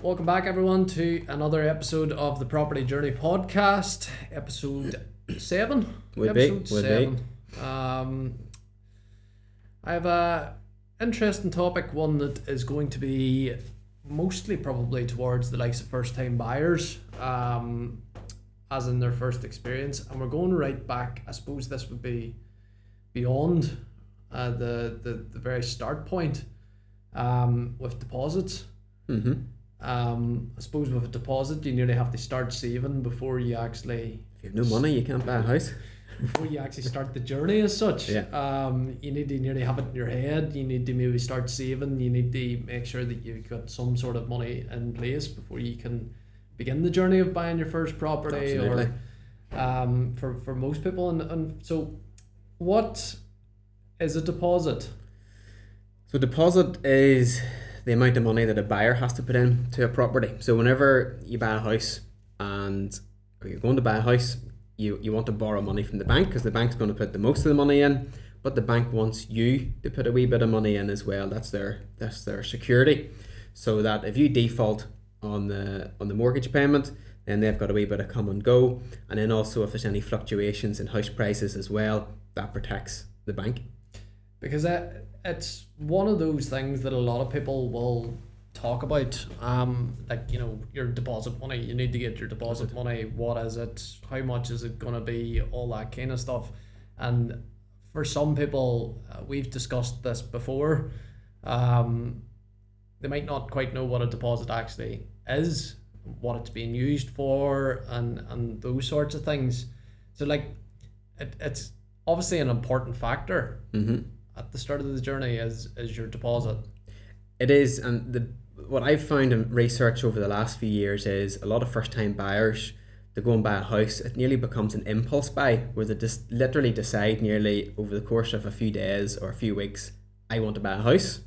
Welcome back, everyone, to another episode of the Property Journey podcast, episode seven. Would be, episode would seven. Um, I have a interesting topic, one that is going to be mostly probably towards the likes of first time buyers, um, as in their first experience, and we're going right back. I suppose this would be beyond uh, the, the the very start point um, with deposits. Mm-hmm. Um, I suppose with a deposit, you nearly have to start saving before you actually If you have no money, you can't buy a house. before you actually start the journey as such. Yeah. Um, you need to nearly have it in your head. You need to maybe start saving. You need to make sure that you've got some sort of money in place before you can begin the journey of buying your first property. Absolutely. Or um, for for most people, and and so, what is a deposit? So deposit is the amount of money that a buyer has to put in to a property. So whenever you buy a house and you're going to buy a house, you, you want to borrow money from the bank because the bank's going to put the most of the money in, but the bank wants you to put a wee bit of money in as well. That's their that's their security. So that if you default on the on the mortgage payment, then they've got a wee bit of come and go. And then also if there's any fluctuations in house prices as well, that protects the bank. because it, it's one of those things that a lot of people will talk about. Um like you know your deposit money you need to get your deposit money. What is it? How much is it going to be? All that kind of stuff. And for some people uh, we've discussed this before um they might not quite know what a deposit actually is what it's being used for and and those sorts of things. So like it, it's obviously an important factor. Mm-hmm. At the start of the journey as is your deposit. It is, and the what I've found in research over the last few years is a lot of first time buyers they go and buy a house. It nearly becomes an impulse buy where they just literally decide nearly over the course of a few days or a few weeks, I want to buy a house,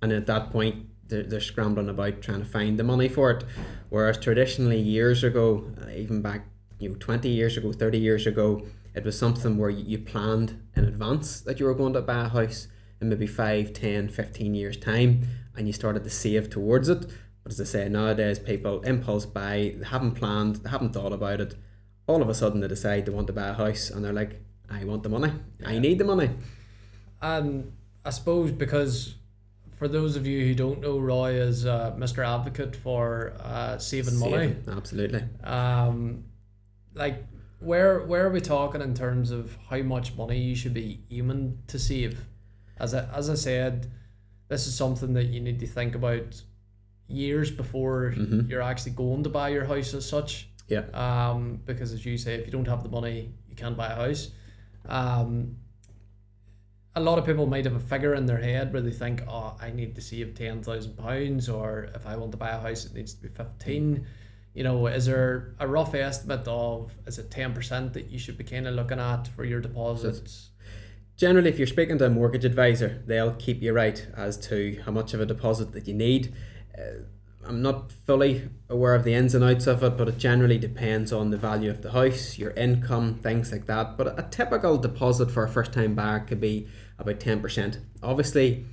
and at that point they're, they're scrambling about trying to find the money for it. Whereas traditionally years ago, even back you know twenty years ago, thirty years ago, it was something where you planned in advance that you were going to buy a house in maybe 5, 10, 15 years time and you started to save towards it. But as I say, nowadays people impulse buy, they haven't planned, they haven't thought about it. All of a sudden they decide they want to buy a house and they're like, I want the money. I need the money. And I suppose because for those of you who don't know, Roy is uh, Mr. Advocate for uh, saving money. Absolutely. Um, like where where are we talking in terms of how much money you should be aiming to save? As I as I said, this is something that you need to think about years before Mhm. you're actually going to buy your house as such. Yeah. um, because as you say, if you don't have the money, you can't buy a house. Um, a lot of people might have a figure in their head where they think, oh, I need to save ten thousand pounds, or if I want to buy a house, it needs to be fifteen. You know, is there a rough estimate of is it ten percent that you should be kind of looking at for your deposits? Generally, if you're speaking to a mortgage advisor, they'll keep you right as to how much of a deposit that you need. Uh, I'm not fully aware of the ins and outs of it, but it generally depends on the value of the house, your income, things like that. But a typical deposit for a first time buyer could be about 10%. Obviously,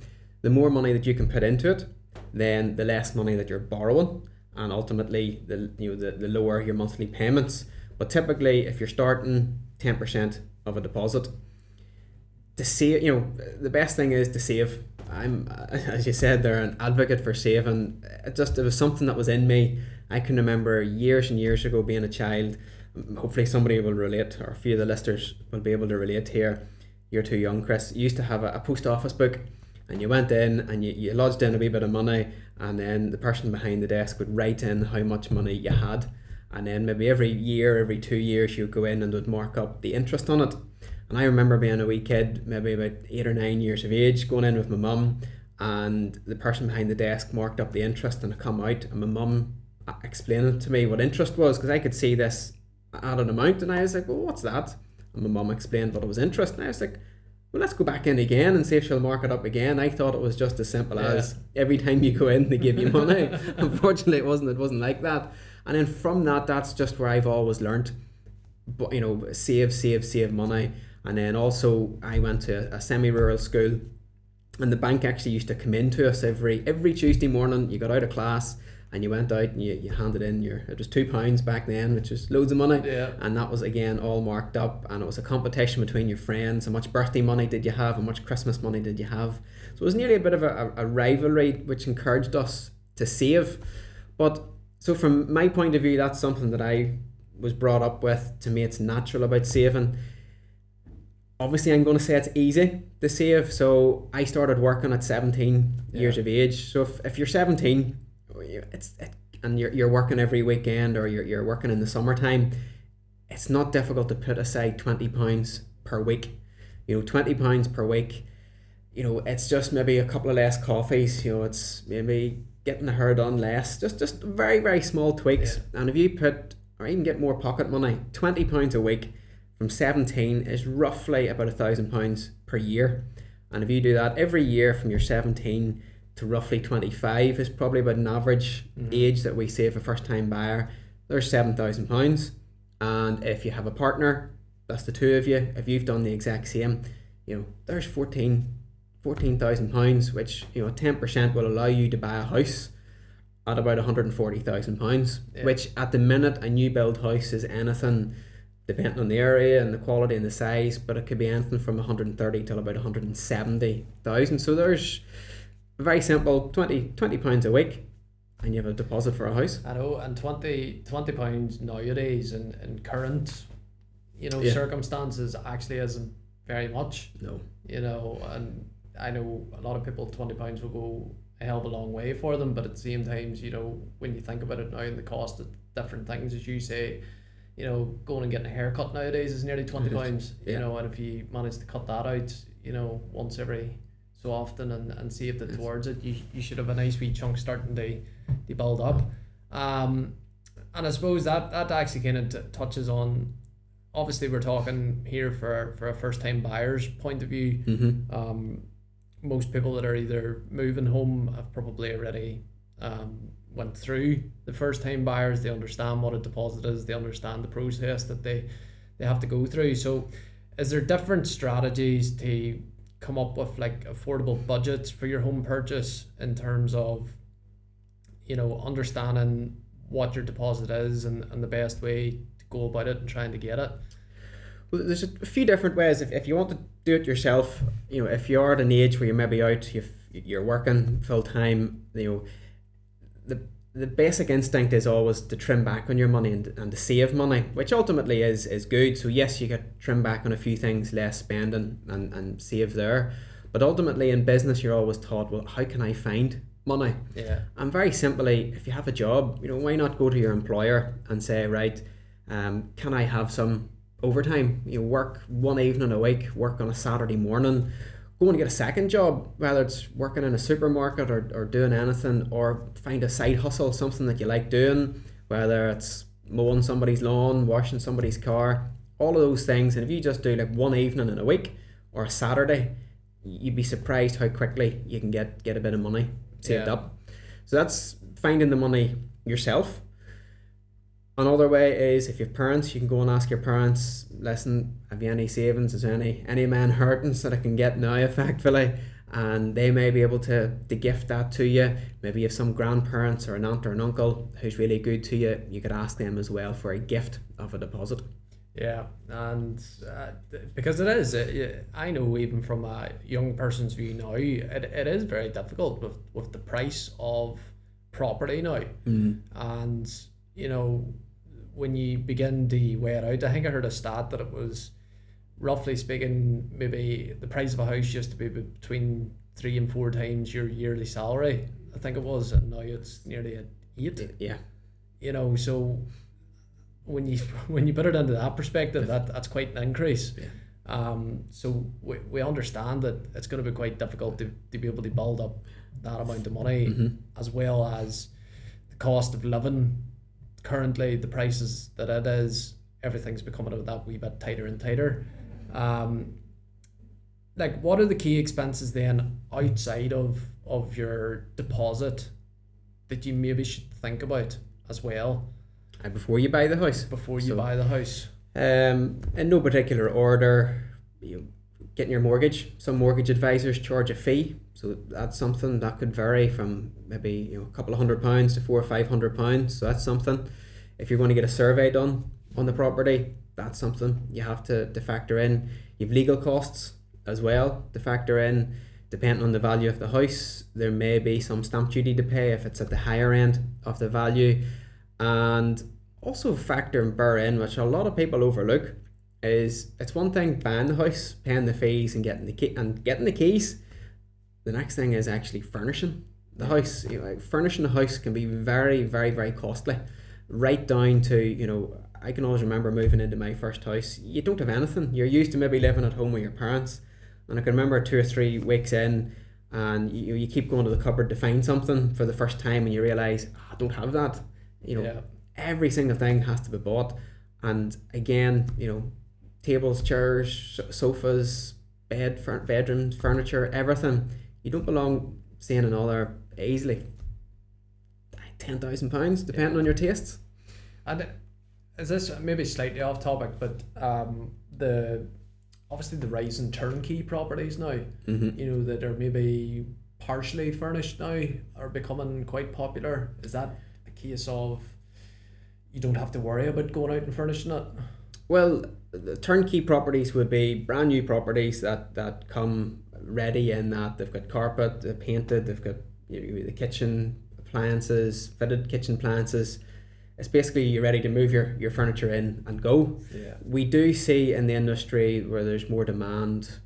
the more money that you can put into it, then the less money that you're borrowing, and ultimately, the, you know, the, the lower your monthly payments. But typically, if you're starting 10% of a deposit, to save, you know, the best thing is to save. I'm, as you said, they're an advocate for saving. It just it was something that was in me. I can remember years and years ago being a child. Hopefully, somebody will relate, or a few of the listeners will be able to relate here. You're too young, Chris. You used to have a, a post office book, and you went in and you, you lodged in a wee bit of money, and then the person behind the desk would write in how much money you had, and then maybe every year, every two years, you'd go in and would mark up the interest on it. And I remember being a wee kid, maybe about eight or nine years of age, going in with my mum, and the person behind the desk marked up the interest, and I come out, and my mum uh, explained to me what interest was, because I could see this added amount, and I was like, well, what's that? And my mum explained what it was interest, and I was like, well, let's go back in again and see if she'll mark it up again. I thought it was just as simple Yeah. as every time you go in, they give you money. Unfortunately, it wasn't. It wasn't like that. And then from that, that's just where I've always learnt. But you know, save, save, save money. And then also, I went to a semi-rural school, and the bank actually used to come in to us every every Tuesday morning. You got out of class, and you went out and you, you handed in your it was two pounds back then, which was loads of money. Yeah. And that was again all marked up, and it was a competition between your friends. How much birthday money did you have? How much Christmas money did you have? So it was nearly a bit of a, a, rivalry, which encouraged us to save. But so from my point of view, that's something that I was brought up with. To me, it's natural about saving. Obviously, I'm going to say it's easy to save. So I started working at 17 years of age. So if, if you're 17, it's it, and you're, you're working every weekend or you're, you're working in the summertime, it's not difficult to put aside 20 pounds per week. You know, 20 pounds per week. You know, it's just maybe a couple of less coffees. You know, it's maybe getting the hair done less. Just just very very small tweaks. And if you put or even get more pocket money, 20 pounds a week from 17 is roughly about a thousand pounds per year. And if you do that every year from your 17 to roughly 25 is probably about an average mm-hmm. age that we save a first time buyer. There's seven thousand pounds. And if you have a partner, that's the two of you. If you've done the exact same, you know, there's 14 14,000 pounds, which, you know, 10% will allow you to buy a house at about 140,000 pounds, Yeah. which at the minute a new build house is anything depending on the area and the quality and the size, but it could be anything from 130 till about 170,000. So there's very simple 20 20 pounds a week and you have a deposit for a house. I know, and 20, 20 pounds nowadays in, in current, you know, Yeah. circumstances actually isn't very much. No. You know, and I know a lot of people twenty pounds will go a hell of a long way for them, but at the same times, you know, when you think about it now and the cost of different things, as you say, you know, going and getting a haircut nowadays is nearly twenty pounds. You know, and if you manage to cut that out, you know, once every so often and, and save it towards it, you, you should have a nice wee chunk starting to, to build up. Um, and I suppose that that actually kind of t- touches on. Obviously, we're talking here for for a first time buyer's point of view. Mm-hmm. Um, most people that are either moving home have probably already um, went through the first time buyers. They understand what a deposit is. They understand the process that they they have to go through. So, is there different strategies to come up with like affordable budgets for your home purchase in terms of you know understanding what your deposit is and, and the best way to go about it and trying to get it Well, there's a few different ways. If, if you want to do it yourself, you know, if you're at an age where you're maybe out, you've, you're working full time, you know, the the basic instinct is always to trim back on your money and, and to save money, which ultimately is is good. So yes, you get trim back on a few things, less spending and, and save there. But ultimately in business you're always taught, well, how can I find money? yeah And very simply, if you have a job, you know, why not go to your employer and say, right, um, can I have some overtime? You know, work one evening a week, work on a Saturday morning, go and get a second job, whether it's working in a supermarket or, or doing anything, or find a side hustle, something that you like doing, whether it's mowing somebody's lawn, washing somebody's car, all of those things. And if you just do like one evening in a week or a Saturday, you'd be surprised how quickly you can get get a bit of money saved Yeah. up. So that's finding the money yourself. Another way is if you have parents, you can go and ask your parents, listen, have you any savings? Is there any any man inheritance that I can get now effectively? And they may be able to, to gift that to you. Maybe you have some grandparents or an aunt or an uncle who's really good to you. You could ask them as well for a gift of a deposit. Yeah, and uh, because it is, it, I know even from a young person's view now, it, it is very difficult with, with the price of property now. Mm. And, you know, when you begin to weigh it out, I think I heard a stat that it was roughly speaking, maybe the price of a house used to be between three and four times your yearly salary. I think it was, and now it's nearly at eight Yeah. you know so when you when you put it into that perspective that that's quite an increase Yeah. um so we, we understand that it's going to be quite difficult to, to be able to build up that amount of money Mhm. as well as the cost of living currently the prices that it is everything's becoming a that wee bit tighter and tighter um like what are the key expenses then outside of of your deposit that you maybe should think about as well And before you buy the house. before you So- buy the house. Um, in no particular order, you getting your mortgage. Some mortgage advisors charge a fee, so that's something that could vary from maybe you know a couple of hundred pounds to four or five hundred pounds. So that's something. If you're going to get a survey done on the property, that's something you have to, to factor in. You've legal costs as well to factor in. Depending on the value of the house, there may be some stamp duty to pay if it's at the higher end of the value. And also factor and bear in, which a lot of people overlook, is it's one thing buying the house, paying the fees, and getting the key and getting the keys. The next thing is actually furnishing the house. You know, like furnishing the house can be very, very, very costly. Right down to you know, I can always remember moving into my first house. You don't have anything. You're used to maybe living at home with your parents, and I can remember two or three weeks in, and you you keep going to the cupboard to find something for the first time, and you realize "Ah, I don't have that. You know, Yeah. every single thing has to be bought. And again, you know, tables, chairs, sofas, bed, fur- bedrooms, furniture, everything. You don't belong seeing another easily ten thousand pounds, depending on your tastes. And is this maybe slightly off topic, but um, the obviously the rise in turnkey properties now, Mm-hmm. you know, that are maybe partially furnished now are becoming quite popular. Is that a case of you don't have to worry about going out and furnishing it? Well, the turnkey properties would be brand new properties that, that come ready in that they've got carpet, they're painted, they've got you know, the kitchen appliances, fitted kitchen appliances. It's basically you're ready to move your, your furniture in and go. Yeah. We do see in the industry where there's more demand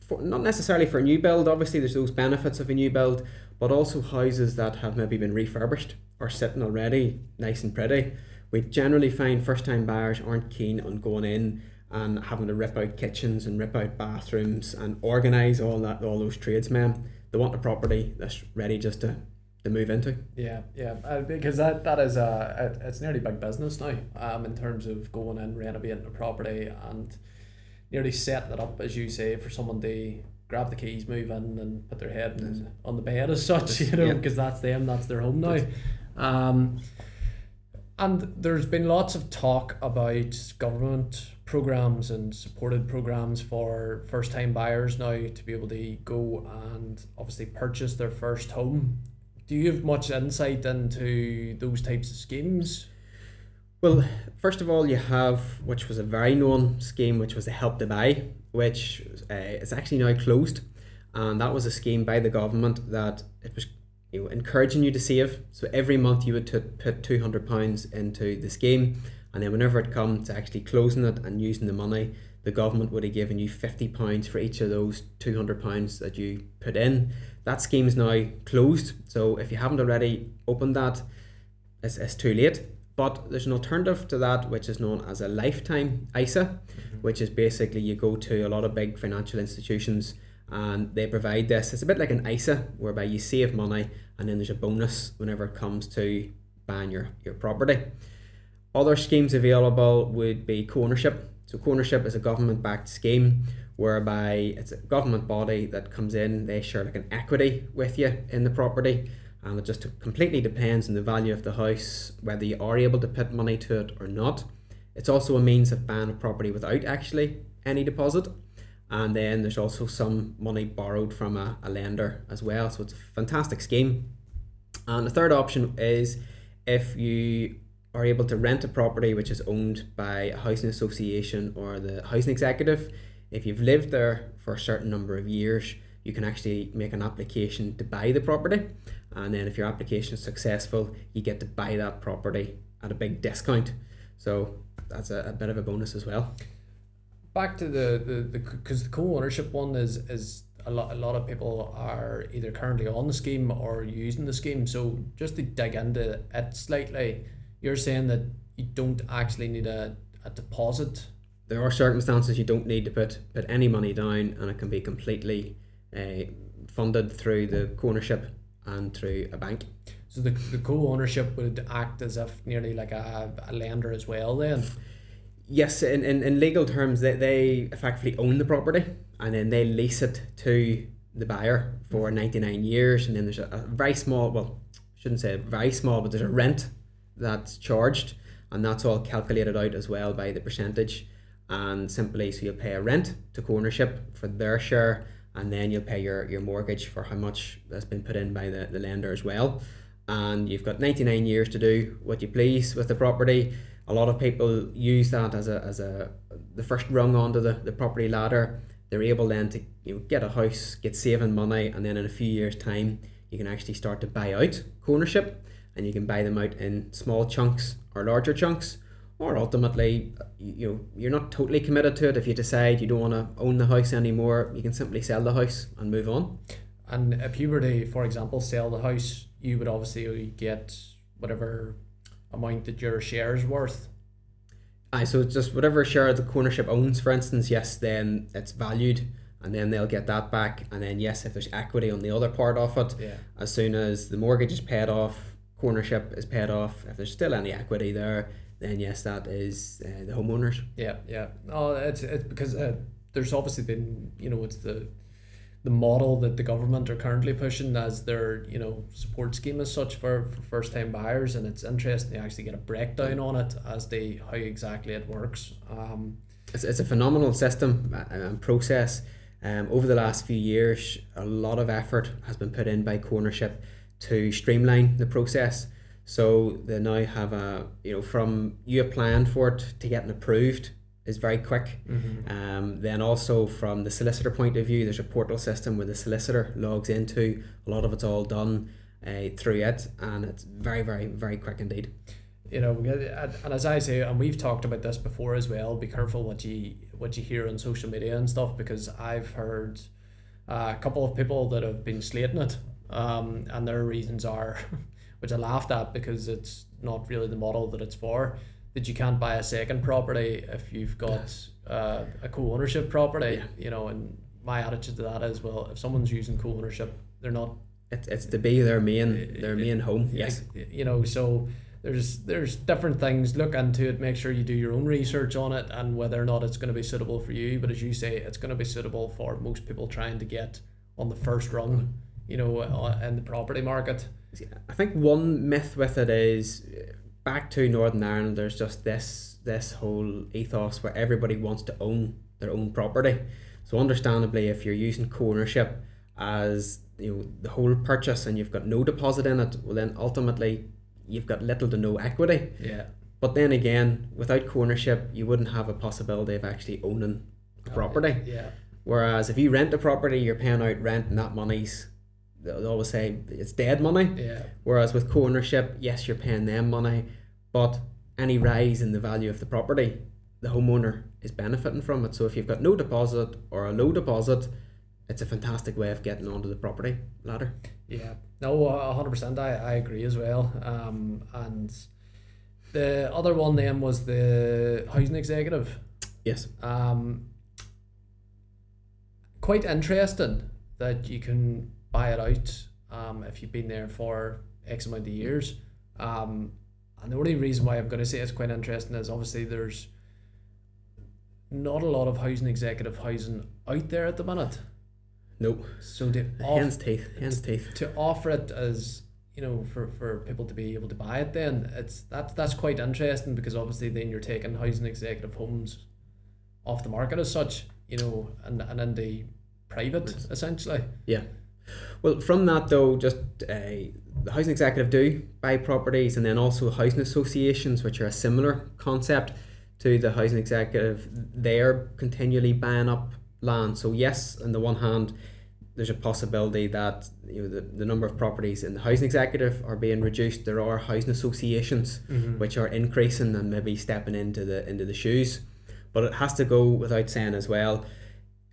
for not necessarily for a new build, obviously there's those benefits of a new build, but also houses that have maybe been refurbished or sitting already nice and pretty. We generally find first time buyers aren't keen on going in and having to rip out kitchens and rip out bathrooms and organise all that all those tradesmen. They want a property that's ready just to, to move into. Yeah, yeah, uh, because that that is a it, it's nearly big business now. Um, in terms of going in renovating a property and nearly setting it up, as you say, for someone to grab the keys, move in, and put their head in, on the bed as such. You know, because that's them, that's their home now. Um, and there's been lots of talk about government programs and supported programs for first time buyers now to be able to go and obviously purchase their first home. Do you have much insight into those types of schemes? Well, first of all, you have which was a very known scheme, which was the Help to Buy, which uh, is actually now closed, and that was a scheme by the government that it was you know encouraging you to save. So every month you would t- put two hundred pounds into the scheme, and then whenever it comes to actually closing it and using the money, the government would have given you fifty pounds for each of those two hundred pounds that you put in. That scheme is now closed, so if you haven't already opened that, it's, it's too late. But there's an alternative to that, which is known as a lifetime ISA, mm-hmm. which is basically you go to a lot of big financial institutions and they provide this. It's a bit like an ISA, whereby you save money and then there's a bonus whenever it comes to buying your, your property. Other schemes available would be co ownership. So, co ownership is a government backed scheme whereby it's a government body that comes in, they share like an equity with you in the property and it just completely depends on the value of the house whether you are able to put money to it or not it's also a means of buying a property without actually any deposit and then there's also some money borrowed from a, a lender as well. So it's a fantastic scheme. And the third option is if you are able to rent a property which is owned by a housing association or the housing executive. If you've lived there for a certain number of years you can actually make an application to buy the property. And then if your application is successful you get to buy that property at a big discount. So that's a, a bit of a bonus as well Back to the the because the, co ownership one is is a lot a lot of people are either currently on the scheme or using the scheme. So just to dig into it slightly, you're saying that you don't actually need a, a deposit. there are circumstances you don't need to put put any money down and it can be completely uh, funded through the co-ownership and through a bank So the, the co ownership would act as if nearly like a, a lender as well then. Yes in, in, in legal terms they, they effectively own the property and then they lease it to the buyer for 99 years and then there's a, a very small well shouldn't say very small but there's a rent that's charged and that's all calculated out as well by the percentage. And simply so you'll pay a rent to co-ownership for their share and then you'll pay your, your mortgage for how much that's been put in by the, the lender as well. And you've got 99 years to do what you please with the property a lot of people use that as a, as a the first rung onto the, the property ladder. They're able then to you know get a house get saving money and then in a few years time you can actually start to buy out co-ownership and you can buy them out in small chunks or larger chunks or ultimately you know you're not totally committed to it if you decide you don't want to own the house anymore. You can simply sell the house and move on. And if you were to for example sell the house you would obviously get whatever amount that your share is worth Aye, so it's just whatever share the ownership owns, for instance, yes, then it's valued and then they'll get that back. And then, yes, if there's equity on the other part of it, yeah as soon as the mortgage is paid off, ownership is paid off, if there's still any equity there, then yes, that is uh, the homeowners. Yeah, yeah. Oh, it's it's because uh, there's obviously been you know it's the the model that the government are currently pushing as their you know support scheme as such for, for first time buyers, and it's interesting to actually get a breakdown on it as to how exactly it works. Um, It's, it's a phenomenal system uh, and process. Um, over the last few years, a lot of effort has been put in by ownership to streamline the process. So they now have a you know from you applying for it to getting approved is very quick. Um, then also from the solicitor point of view, there's a portal system where the solicitor logs into. A lot of it's all done uh, through it, and it's very very very quick indeed. you know, and and as I say, and we've talked about this before as well. Be careful what you what you hear on social media and stuff because I've heard uh, a couple of people that have been slating it, um, and their reasons are, which I laughed at because it's not really the model that it's for. That you can't buy a second property if you've got uh, a co-ownership property. Yeah. You know, and my attitude to that is well, if someone's using co-ownership, they're not It's, it's to be their main their main home. Yes. you know so there's there's different things look into it make sure you do your own research on it and whether or not it's going to be suitable for you but as you say it's going to be suitable for most people trying to get on the first rung you know uh, in the property market I think one myth with it is back to Northern Ireland. There's just this this whole ethos where everybody wants to own their own property. So understandably, if you're using co-ownership as you know the whole purchase and you've got no deposit in it, well then ultimately you've got little to no equity. yeah But then again, without co-ownership, you wouldn't have a possibility of actually owning a oh, property. yeah Whereas if you rent a property, you're paying out rent, and that money's they'll always say it's dead money. yeah Whereas with co-ownership, yes, you're paying them money, but any rise in the value of the property, the homeowner is benefiting from it. So if you've got no deposit or a low deposit, it's a fantastic way of getting onto the property ladder. yeah no a hundred percent I, I agree as well um and the other one then was the housing executive Yes. Um, quite interesting that you can buy it out um, if you've been there for X amount of years. Um, and the only reason why I'm going to say it's quite interesting is obviously there's not a lot of housing executive housing out there at the minute. No. So to, off, Hen's teeth. Hen's teeth. to offer it as you know for, for people to be able to buy it then it's that's that's quite interesting because obviously then you're taking housing executive homes off the market as such you know and and in the private essentially Yeah. Well, from that though, just uh, the housing executive do buy properties, and then also housing associations, which are a similar concept to the housing executive. They're continually buying up land. So yes, on the one hand, there's a possibility that you know the, the number of properties in the housing executive are being reduced. There are housing associations which are increasing and maybe stepping into the into the shoes. But it has to go without saying as well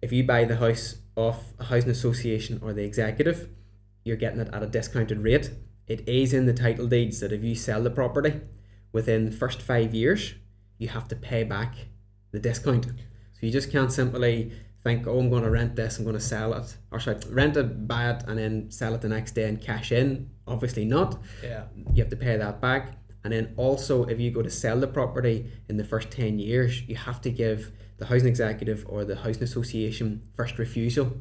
if you buy the house off a housing association or the executive, you're getting it at a discounted rate. It is in the title deeds that if you sell the property within the first five years, you have to pay back the discount. So you just can't simply think, oh, I'm going to rent this, I'm going to sell it, or sorry, rent it, buy it, and then sell it the next day and cash in. Obviously not. yeah You have to pay that back. And then also, if you go to sell the property in the first 10 years, you have to give the housing executive or the housing association first refusal.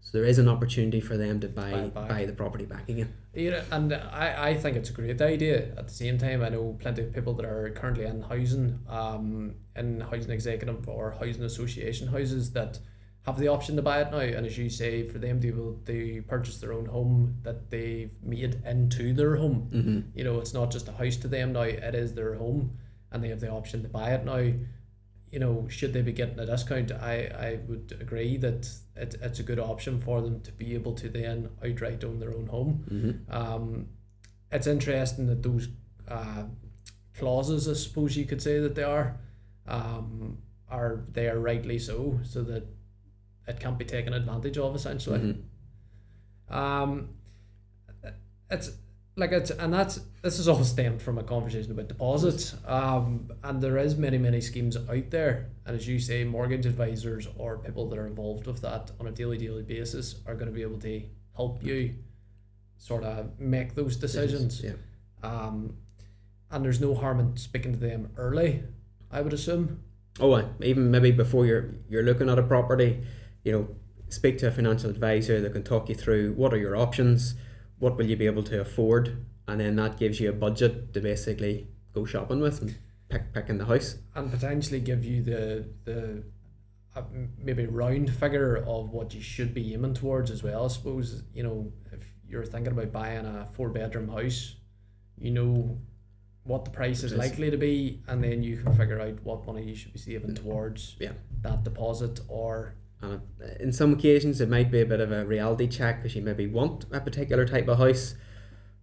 So there is an opportunity for them to buy Buy buy the property back again. You know, and I, I think it's a great idea. At the same time, I know plenty of people that are currently in housing, um, in housing executive or housing association houses that have the option to buy it now. And as you say, for them to able to purchase their own home that they've made into their home. Mm-hmm. You know, it's not just a house to them now; it is their home, and they have the option to buy it now. You know, should they be getting a discount? I, I would agree that it, it's a good option for them to be able to then outright own their own home. Mm-hmm. Um, it's interesting that those uh, clauses, I suppose you could say that they are, um, are they are rightly so, so that it can't be taken advantage of essentially. Mhm. Um, it's like it's and that's this is all stemmed from a conversation about deposits. Um, and there is many many schemes out there, and as you say, mortgage advisors or people that are involved with that on a daily daily basis are going to be able to help you sort of make those decisions. Yeah. Um, and there's no harm in speaking to them early. I would assume. Oh, uh, even maybe before you're you're looking at a property, you know, speak to a financial advisor that can talk you through what are your options, what will you be able to afford, and then that gives you a budget to basically go shopping with and pick pick in the house. and potentially give you the the uh, maybe round figure of what you should be aiming towards as well. I suppose you know if you're thinking about buying a four bedroom house, you know what the price is is. likely to be, and then you can figure out what money you should be saving towards Yeah. that deposit or And uh, in some occasions, it might be a bit of a reality check because you maybe want a particular type of house,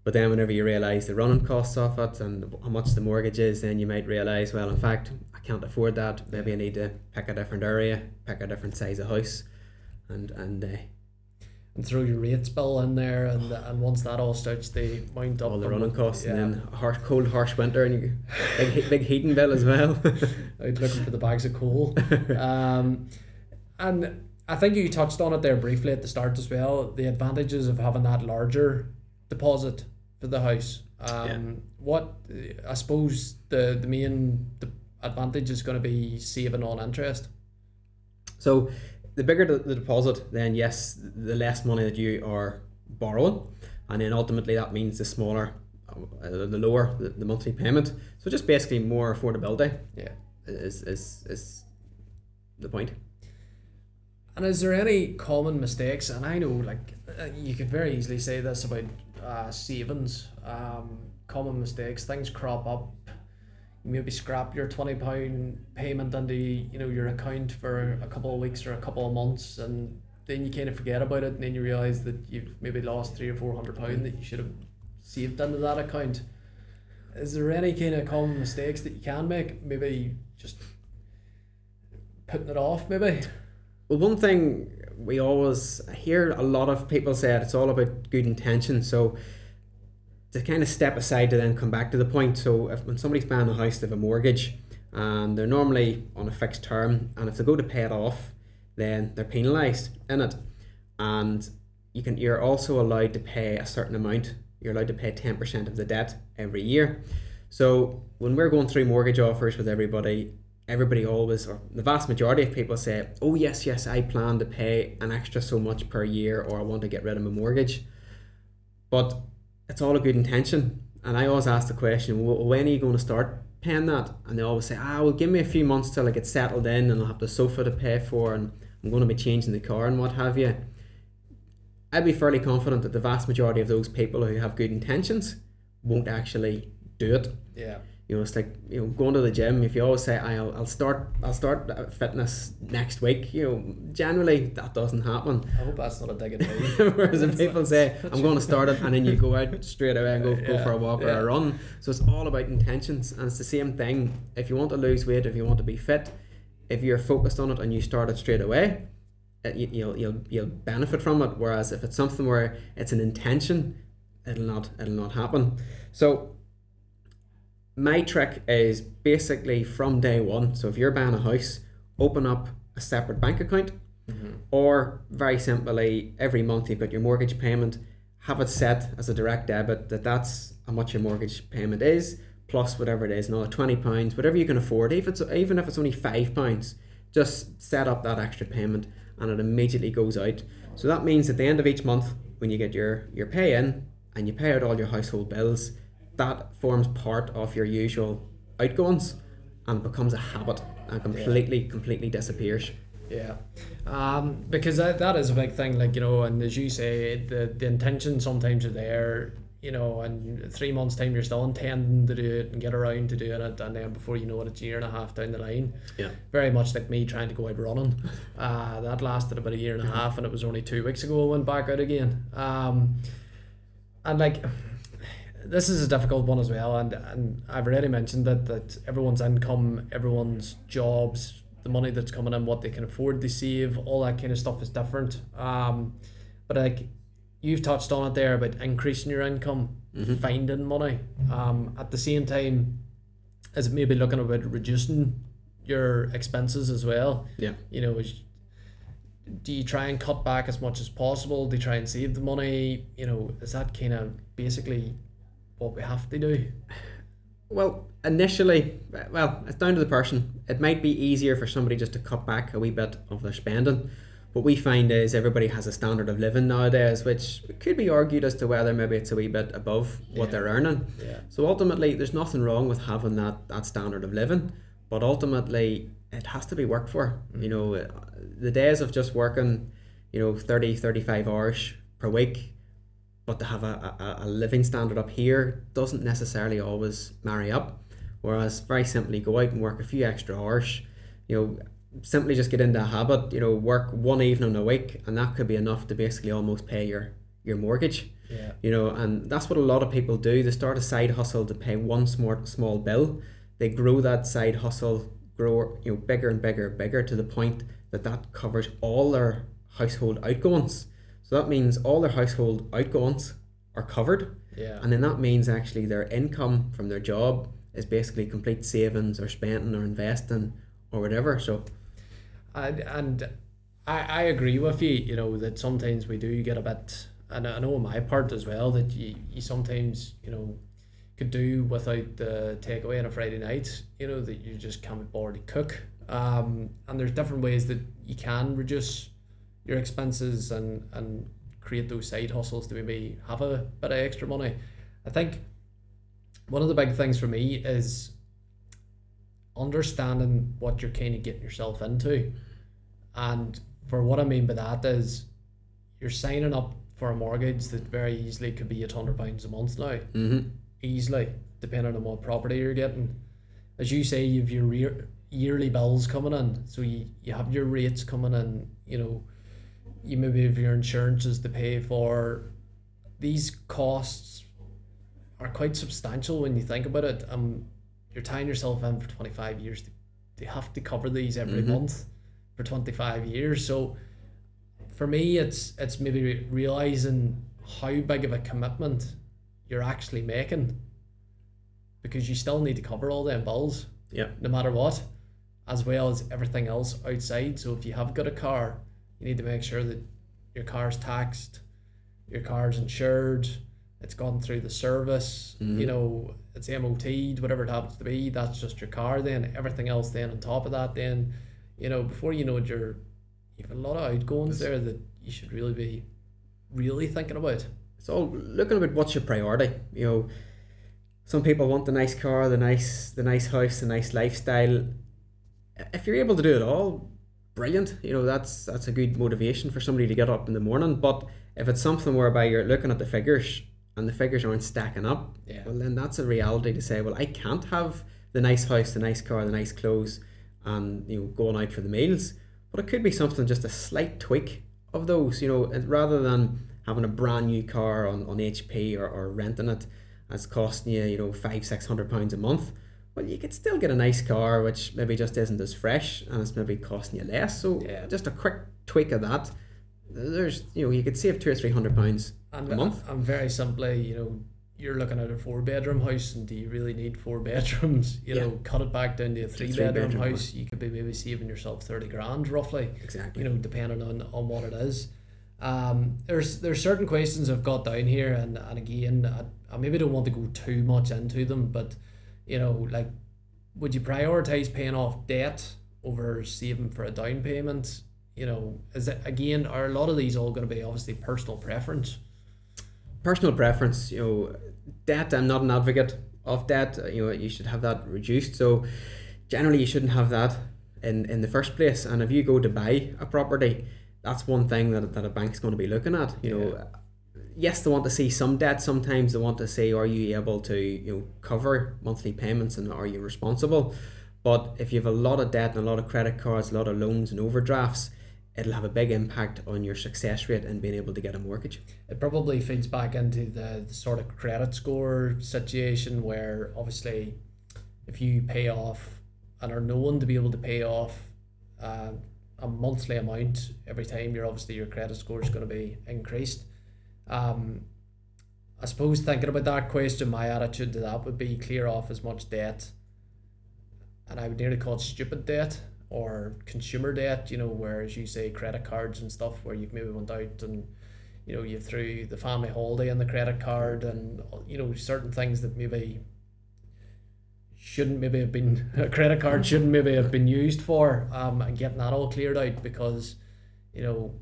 but then whenever you realise the running costs of it and how much the mortgage is, then you might realise, well, in fact, I can't afford that. Maybe I need to pick a different area, pick a different size of house, and and uh, and throw your rates bill in there, and and once that all starts they mount up, all the running costs, yeah, and then a harsh, cold, harsh winter, and you big big heating bill as well. out looking for the bags of coal. um, and I think you touched on it there briefly at the start as well. The advantages of having that larger deposit for the house. Um, Yeah. What I suppose the the main the advantage is going to be saving on interest. So the bigger the, the deposit, then yes, the less money that you are borrowing, and then ultimately that means the smaller, uh, the lower the, the monthly payment. So just basically more affordability Yeah. is is is the point. And is there any common mistakes? And I know, like, uh, you could very easily say this about uh, savings. Um, common mistakes, things crop up. Maybe scrap your twenty pound payment into you know your account for a couple of weeks or a couple of months, and then you kind of forget about it, and then you realize that you've maybe lost three or four hundred pound that you should have saved into that account. Is there any kind of common mistakes that you can make? Maybe just putting it off, maybe. Well, one thing we always hear a lot of people say it, it's all about good intention. So to kind of step aside to then come back to the point. So if when somebody's buying a house, they have a mortgage, and they're normally on a fixed term, and if they go to pay it off, then they're penalised in it, and you can you're also allowed to pay a certain amount. You're allowed to pay ten percent of the debt every year. So when we're going through mortgage offers with everybody, everybody always, or the vast majority of people say, "Oh yes, yes, I plan to pay an extra so much per year, or I want to get rid of my mortgage." But it's all a good intention, and I always ask the question, well, "When are you going to start paying that?" And they always say, "Ah, well, give me a few months till I get settled in, and I'll have the sofa to pay for, and I'm going to be changing the car and what have you." I'd be fairly confident that the vast majority of those people who have good intentions won't actually do it Yeah. You know, it's like you know, going to the gym. If you always say, "I'll, I'll start, I'll start fitness next week," you know, generally that doesn't happen. I hope that's not a dig at me. Whereas if people say, "I'm going to start it," and then you go out straight away and go go for a walk or a run, so it's all about intentions, and it's the same thing. If you want to lose weight, if you want to be fit, if you're focused on it and you start it straight away, uh, you, you'll you'll you'll benefit from it. Whereas if it's something where it's an intention, it'll not it'll not happen. So my trick is basically from day one. So if you're buying a house, open up a separate bank account, mm-hmm. or very simply every month you've got your mortgage payment. Have it set as a direct debit that that's how much your mortgage payment is plus whatever it is, another twenty pounds, whatever you can afford. Even if it's even if it's only five pounds, just set up that extra payment and it immediately goes out. So that means at the end of each month, when you get your, your pay in and you pay out all your household bills, that forms part of your usual outgoings and becomes a habit and completely, yeah. completely disappears. Yeah, um, because that, that is a big thing. Like you know, and as you say, the the intention sometimes are there. You know, and three months time you're still intending to do it and get around to doing it, and then before you know it, it's a year and a half down the line. Yeah. Very much like me trying to go out running. Uh, that lasted about a year and a half, and it was only two weeks ago I went back out again. Um, and like this is a difficult one as well, and and I've already mentioned that that everyone's income, everyone's jobs, the money that's coming in, what they can afford to save, all that kind of stuff is different. Um, but like you've touched on it there about increasing your income, mm-hmm. finding money. Um, at the same time, as maybe looking about reducing your expenses as well. Yeah. You know, do you try and cut back as much as possible? Do you try and save the money? You know, is that kind of basically what we have to do? Well, initially, well, it's down to the person. It might be easier for somebody just to cut back a wee bit of their spending. What we find is everybody has a standard of living nowadays, which could be argued as to whether maybe it's a wee bit above what yeah. they're earning. Yeah. So ultimately, there's nothing wrong with having that, that standard of living, but ultimately, it has to be worked for. Mm. You know, the days of just working, you know, 30, 35 hours per week but to have a, a, a living standard up here doesn't necessarily always marry up. Whereas very simply go out and work a few extra hours, you know, simply just get into a habit, you know, work one evening a week and that could be enough to basically almost pay your, your mortgage. Yeah. You know, and that's what a lot of people do. They start a side hustle to pay one small small bill. They grow that side hustle, grow you know bigger and bigger and bigger to the point that that covers all their household outgoings. So that means all their household outgoings are covered. Yeah. And then that means actually their income from their job is basically complete savings or spending or investing or whatever. So and and I, I agree with you, you know, that sometimes we do get a bit and I know on my part as well that you, you sometimes, you know, could do without the takeaway on a Friday night, you know, that you just can't be bored to cook. Um, and there's different ways that you can reduce your expenses and and create those side hustles to maybe have a bit of extra money. I think one of the big things for me is understanding what you're kind of getting yourself into. And for what I mean by that is you're signing up for a mortgage that very easily could be eight hundred pounds a month now. Mm-hmm. Easily, depending on what property you're getting. As you say, you've your yearly bills coming in. So you, you have your rates coming in, you know, you maybe have your insurances to pay for. These costs are quite substantial when you think about it. Um, you're tying yourself in for 25 years. To, they have to cover these every mm-hmm. month for 25 years. So for me, it's it's maybe realizing how big of a commitment you're actually making because you still need to cover all them bills. Yeah. No matter what, as well as everything else outside. So if you have got a car, you need to make sure that your car's taxed, your car's insured, it's gone through the service, mm-hmm. you know, it's MOT'd, whatever it happens to be, that's just your car then. Everything else then on top of that then, you know, before you know it you're you have a lot of outgoings there that you should really be really thinking about. So looking about what's your priority. You know, some people want the nice car, the nice the nice house, the nice lifestyle. If you're able to do it all, brilliant. You know, that's that's a good motivation for somebody to get up in the morning. But if it's something whereby you're looking at the figures and the figures aren't stacking up, yeah. well then that's a reality to say, well, I can't have the nice house, the nice car, the nice clothes, and you know, going out for the meals. But it could be something just a slight tweak of those, you know, rather than having a brand new car on, on HP or, or renting it as costing you, you know, five, six hundred pounds a month well, you could still get a nice car, which maybe just isn't as fresh and it's maybe costing you less. So yeah. just a quick tweak of that. There's, you know, you could save two or three hundred pounds and, a month. And very simply, you know, you're looking at a four bedroom house, and do you really need four bedrooms? You yeah. know, cut it back down to a three, three bedroom, bedroom, house. You could be maybe saving yourself thirty grand roughly. Exactly. You know, depending on on what it is. Um, there's there's certain questions I've got down here, and and again, I, I maybe don't want to go too much into them, but you know, like would you prioritize paying off debt over saving for a down payment? you know, is it again? Are a lot of these all going to be obviously personal preference? Personal preference, you know, debt. I'm not an advocate of debt. You know, you should have that reduced. So generally, you shouldn't have that in in the first place. And if you go to buy a property, that's one thing that, that a bank's going to be looking at. You know, yes, they want to see some debt. Sometimes they want to see, are you able to you know cover monthly payments and are you responsible? But if you have a lot of debt and a lot of credit cards, a lot of loans and overdrafts, it'll have a big impact on your success rate and being able to get a mortgage. It probably feeds back into the, the sort of credit score situation where obviously if you pay off and are known to be able to pay off uh, a monthly amount every time, you're obviously your credit score is going to be increased. Um, I suppose thinking about that question, my attitude to that would be clear off as much debt, and I would nearly call it stupid debt or consumer debt. You know, where as you say, credit cards and stuff, where you've maybe went out and you know you threw the family holiday on the credit card, and you know certain things that maybe shouldn't maybe have been a credit card shouldn't maybe have been used for um and getting that all cleared out because you know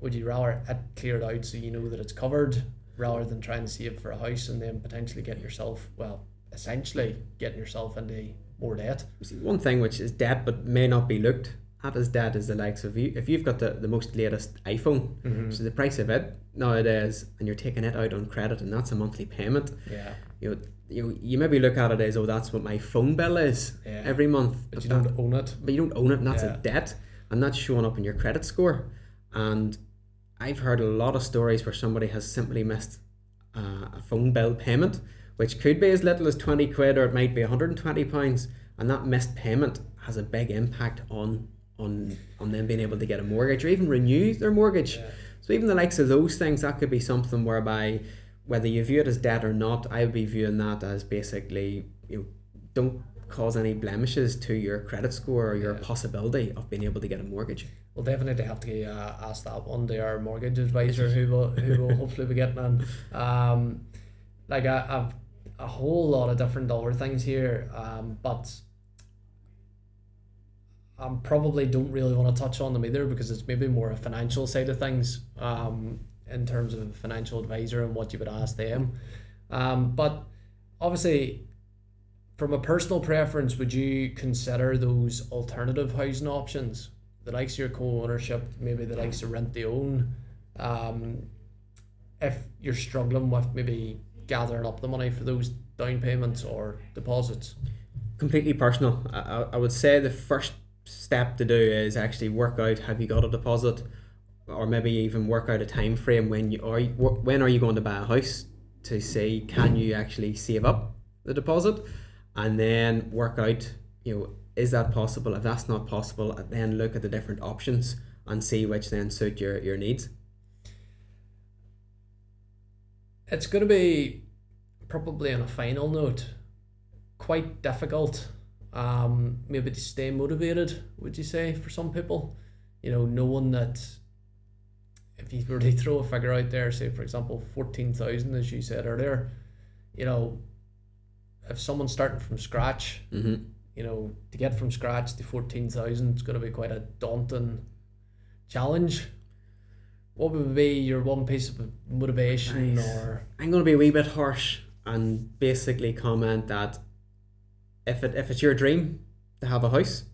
would you rather it cleared out so you know that it's covered rather than trying to save for a house and then potentially getting yourself well essentially getting yourself into more debt See, one thing which is debt but may not be looked at as debt is the likes of you if you've got the, the most latest iPhone mm-hmm. so the price of it nowadays and you're taking it out on credit and that's a monthly payment yeah you know you, you maybe look at it as oh that's what my phone bill is Yeah. every month but you that- don't own it but you don't own it and that's Yeah. a debt and that's showing up in your credit score and i've heard a lot of stories where somebody has simply missed uh, a phone bill payment which could be as little as 20 quid or it might be 120 pounds and that missed payment has a big impact on on on them being able to get a mortgage or even renew their mortgage Yeah. so even the likes of those things that could be something whereby whether you view it as debt or not i would be viewing that as basically you know, don't cause any blemishes to your credit score or your Yeah. possibility of being able to get a mortgage We'll definitely have to uh, ask that one to our mortgage advisor who will who will hopefully be getting on. Um, like I, I've a whole lot of different other things here, um, but I probably don't really want to touch on them either because it's maybe more a financial side of things um, in terms of a financial advisor and what you would ask them. Um, but obviously, from a personal preference, would you consider those alternative housing options? The likes your co-ownership, maybe the likes of rent to own. Um, if you're struggling with maybe gathering up the money for those down payments or deposits. completely personal I I would say the first step to do is actually work out have you got a deposit or maybe even work out a time frame when you are when are you going to buy a house to see can you actually save up the deposit and then work out you know is that possible? If that's not possible then look at the different options and see which then suit your, your needs. It's going to be probably on a final note quite difficult um, maybe to stay motivated would you say for some people? You know knowing that if you to throw a figure out there say for example 14,000 as you said earlier you know if someone's starting from scratch mm-hmm. You know to get from scratch to 14,000 it's going to be quite a daunting challenge what would be your one piece of motivation Nice. or I'm going to be a wee bit harsh and basically comment that if it if it's your dream to have a house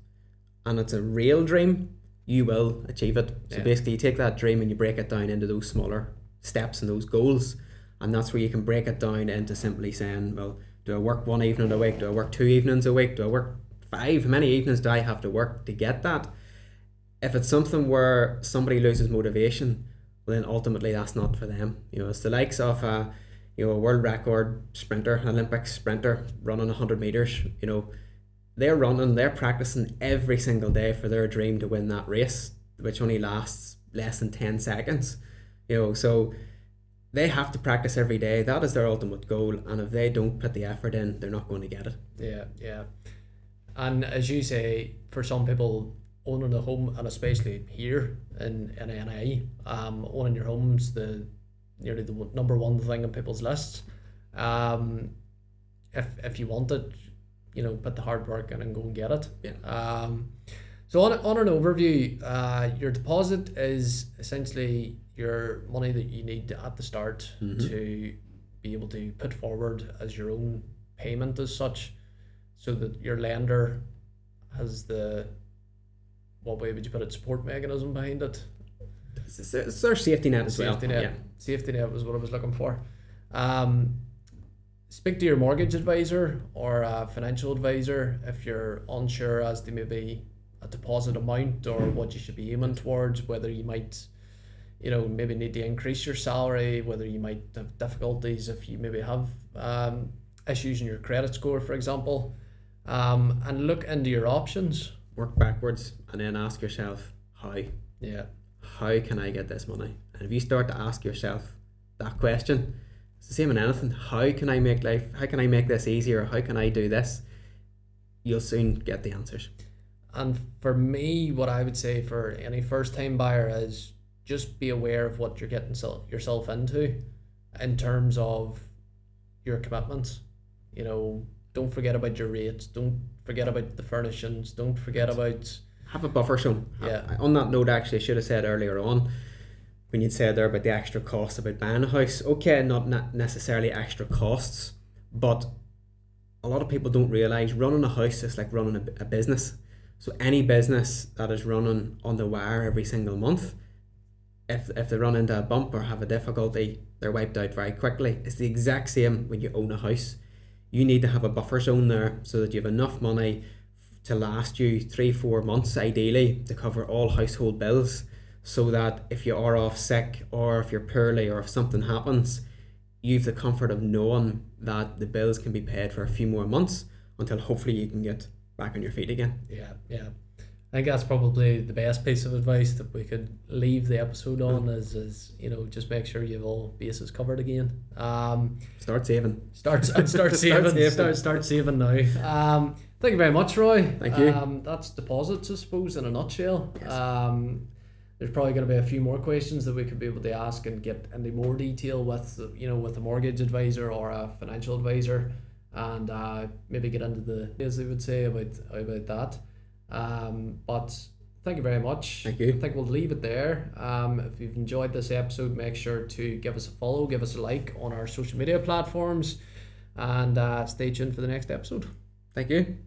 and it's a real dream, you will achieve it. So Yeah. basically, you take that dream and you break it down into those smaller steps and those goals, and that's where you can break it down into simply saying, well, do I work one evening a week? Do I work two evenings a week? Do I work five? How many evenings do I have to work to get that? If it's something where somebody loses motivation, well, then ultimately that's not for them. You know, it's the likes of a, you know, a world record sprinter, an Olympic sprinter running 100 meters, you know, they're running, they're practicing every single day for their dream to win that race, which only lasts less than 10 seconds. You know, so they have to practice every day. That is their ultimate goal. And if they don't put the effort in, they're not going to get it. Yeah, yeah. And as you say, for some people, owning a home, and especially here in, in NI, um, owning your home's the nearly the number one thing on people's lists. Um, if if you want it, you know, put the hard work in and go and get it. Yeah. Um, So on, on an overview, uh, your deposit is essentially your money that you need at the start Mhm. to be able to put forward as your own payment as such, so that your lender has the what way would you put it support mechanism behind it. It's, it's, it's their safety net as Safety well. net. Yeah. Safety net was what I was looking for. Um, speak to your mortgage advisor or a financial advisor if you're unsure as to maybe a deposit amount or what you should be aiming towards, whether you might, you know, maybe need to increase your salary, whether you might have difficulties if you maybe have um, issues in your credit score, for example. Um, and look into your options. Work backwards and then ask yourself how. Yeah. How can I get this money? And if you start to ask yourself that question, it's the same in anything. How can I make life? How can I make this easier? How can I do this? You'll soon get the answers. And for me, what I would say for any first time buyer is just be aware of what you're getting sel- yourself into in terms of your commitments. You know, don't forget about your rates, don't forget about the furnishings, don't forget about Have a buffer zone. Yeah. On that note, actually, I should have said earlier on when you'd said there about the extra cost about buying a house. Okay, not not necessarily extra costs, but a lot of people don't realize running a house is like running a, a business. So any business that is running on the wire every single month, if if they run into a bump or have a difficulty, they're wiped out very quickly. It's the exact same when you own a house. You need to have a buffer zone there so that you have enough money to last you three, four months ideally to cover all household bills so that if you are off sick or if you're poorly or if something happens, you've the comfort of knowing that the bills can be paid for a few more months until hopefully you can get back on your feet again. yeah, yeah. I think that's probably the best piece of advice that we could leave the episode on is, is you know just make sure you have all bases covered again. Um, Start saving. Start start, start saving. saving. Start start saving now. Um, thank you very much, Roy. Thank you. Um, that's deposits, I suppose, in a nutshell. Yes. Um, there's probably going to be a few more questions that we could be able to ask and get into more detail with, you know, with a mortgage advisor or a financial advisor, and uh, maybe get into the as they would say about about that. Um, but thank you very much. Thank you. I think we'll leave it there. Um, if you've enjoyed this episode, make sure to give us a follow, give us a like on our social media platforms, and uh, stay tuned for the next episode. Thank you.